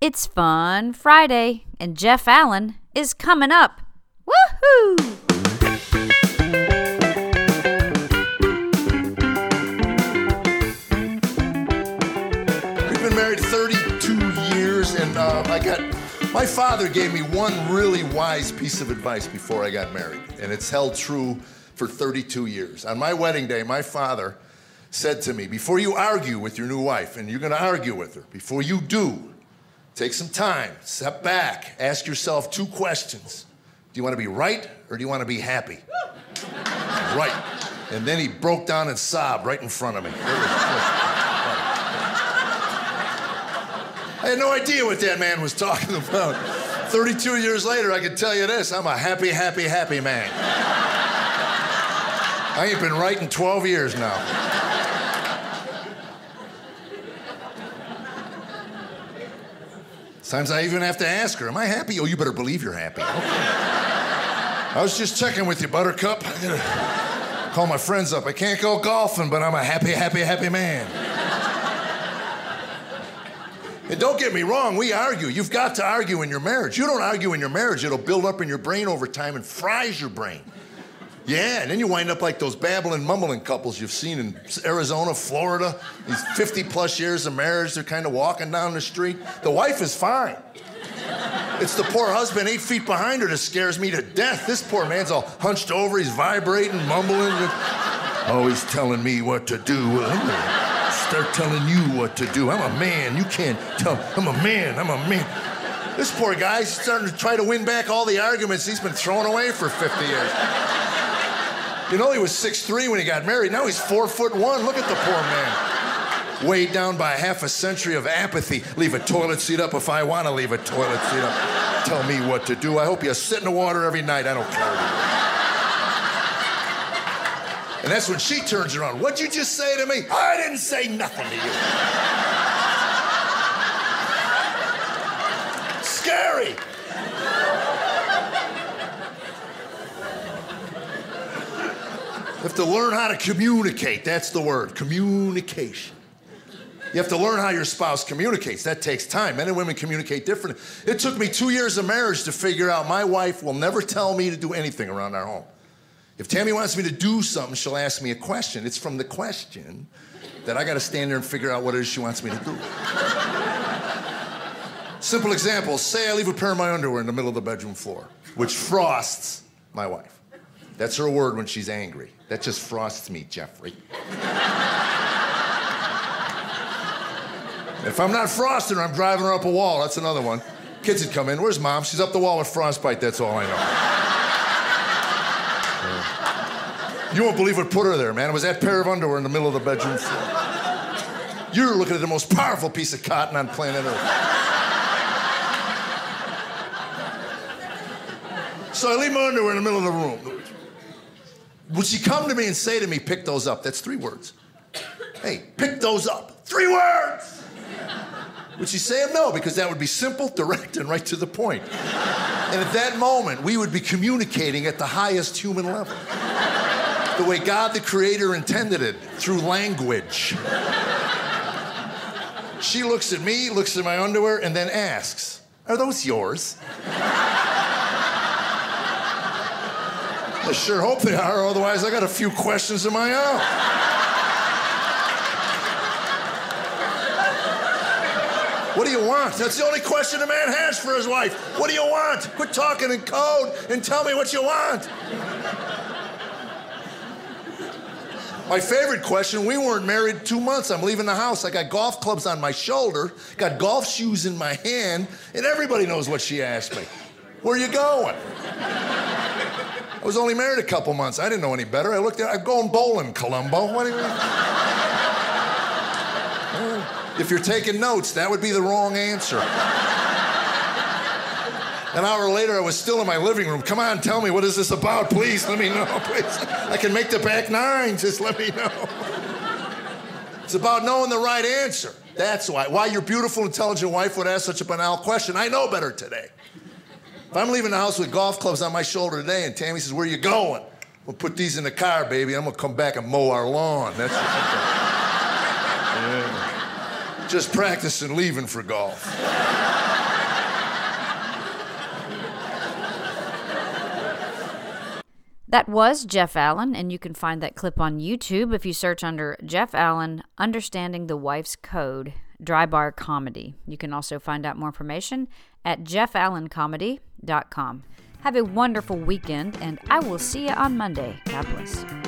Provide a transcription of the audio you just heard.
It's Fun Friday, and Jeff Allen is coming up. Woohoo! We've been married 32 years, and uh, I got my father gave me one really wise piece of advice before I got married, and it's held true for 32 years. On my wedding day, my father said to me, Before you argue with your new wife, and you're gonna argue with her, before you do, take some time, step back, ask yourself two questions Do you wanna be right or do you wanna be happy? right. And then he broke down and sobbed right in front of me. I had no idea what that man was talking about. 32 years later, I can tell you this I'm a happy, happy, happy man. I ain't been right in 12 years now. Sometimes I even have to ask her, Am I happy? Oh, you better believe you're happy. Okay. I was just checking with you, Buttercup. I gotta call my friends up. I can't go golfing, but I'm a happy, happy, happy man. And don't get me wrong, we argue. You've got to argue in your marriage. You don't argue in your marriage, it'll build up in your brain over time and fries your brain. Yeah, and then you wind up like those babbling, mumbling couples you've seen in Arizona, Florida. These 50 plus years of marriage, they're kind of walking down the street. The wife is fine. It's the poor husband eight feet behind her that scares me to death. This poor man's all hunched over, he's vibrating, mumbling. Oh, he's telling me what to do. Start telling you what to do. I'm a man. You can't tell. I'm a man. I'm a man. This poor guy's starting to try to win back all the arguments he's been throwing away for 50 years. You know, he was 6'3 when he got married. Now he's four foot one. Look at the poor man. Weighed down by half a century of apathy. Leave a toilet seat up if I want to leave a toilet seat up. Tell me what to do. I hope you sit in the water every night. I don't care. And that's when she turns around. What'd you just say to me? I didn't say nothing to you. Scary. You have to learn how to communicate. That's the word communication. You have to learn how your spouse communicates. That takes time. Men and women communicate differently. It took me two years of marriage to figure out my wife will never tell me to do anything around our home. If Tammy wants me to do something, she'll ask me a question. It's from the question that I got to stand there and figure out what it is she wants me to do. Simple example say I leave a pair of my underwear in the middle of the bedroom floor, which frosts my wife. That's her word when she's angry. That just frosts me, Jeffrey. if I'm not frosting her, I'm driving her up a wall. That's another one. Kids would come in. Where's mom? She's up the wall with frostbite. That's all I know. You won't believe what put her there, man. It was that pair of underwear in the middle of the bedroom floor. You're looking at the most powerful piece of cotton on planet Earth. So I leave my underwear in the middle of the room. Would she come to me and say to me, pick those up? That's three words. Hey, pick those up. Three words! Would she say them? No, because that would be simple, direct, and right to the point. And at that moment, we would be communicating at the highest human level. The way God the Creator intended it, through language. She looks at me, looks at my underwear, and then asks, Are those yours? I sure hope they are, otherwise, I got a few questions of my own. What do you want? That's the only question a man has for his wife. What do you want? Quit talking in code and tell me what you want. My favorite question we weren't married two months. I'm leaving the house. I got golf clubs on my shoulder, got golf shoes in my hand, and everybody knows what she asked me. Where are you going? I was only married a couple months. I didn't know any better. I looked at I'm going bowling, Columbo. What do you If you're taking notes, that would be the wrong answer. An hour later, I was still in my living room. Come on, tell me, what is this about? Please, let me know, please. I can make the back nine, just let me know. It's about knowing the right answer. That's why. Why your beautiful, intelligent wife would ask such a banal question. I know better today. If I'm leaving the house with golf clubs on my shoulder today and Tammy says, where you going? We'll put these in the car, baby. I'm gonna come back and mow our lawn. That's what yeah. Just practicing leaving for golf. That was Jeff Allen, and you can find that clip on YouTube if you search under Jeff Allen Understanding the Wife's Code Dry Bar Comedy. You can also find out more information at Jeff Allen Comedy have a wonderful weekend, and I will see you on Monday. God bless.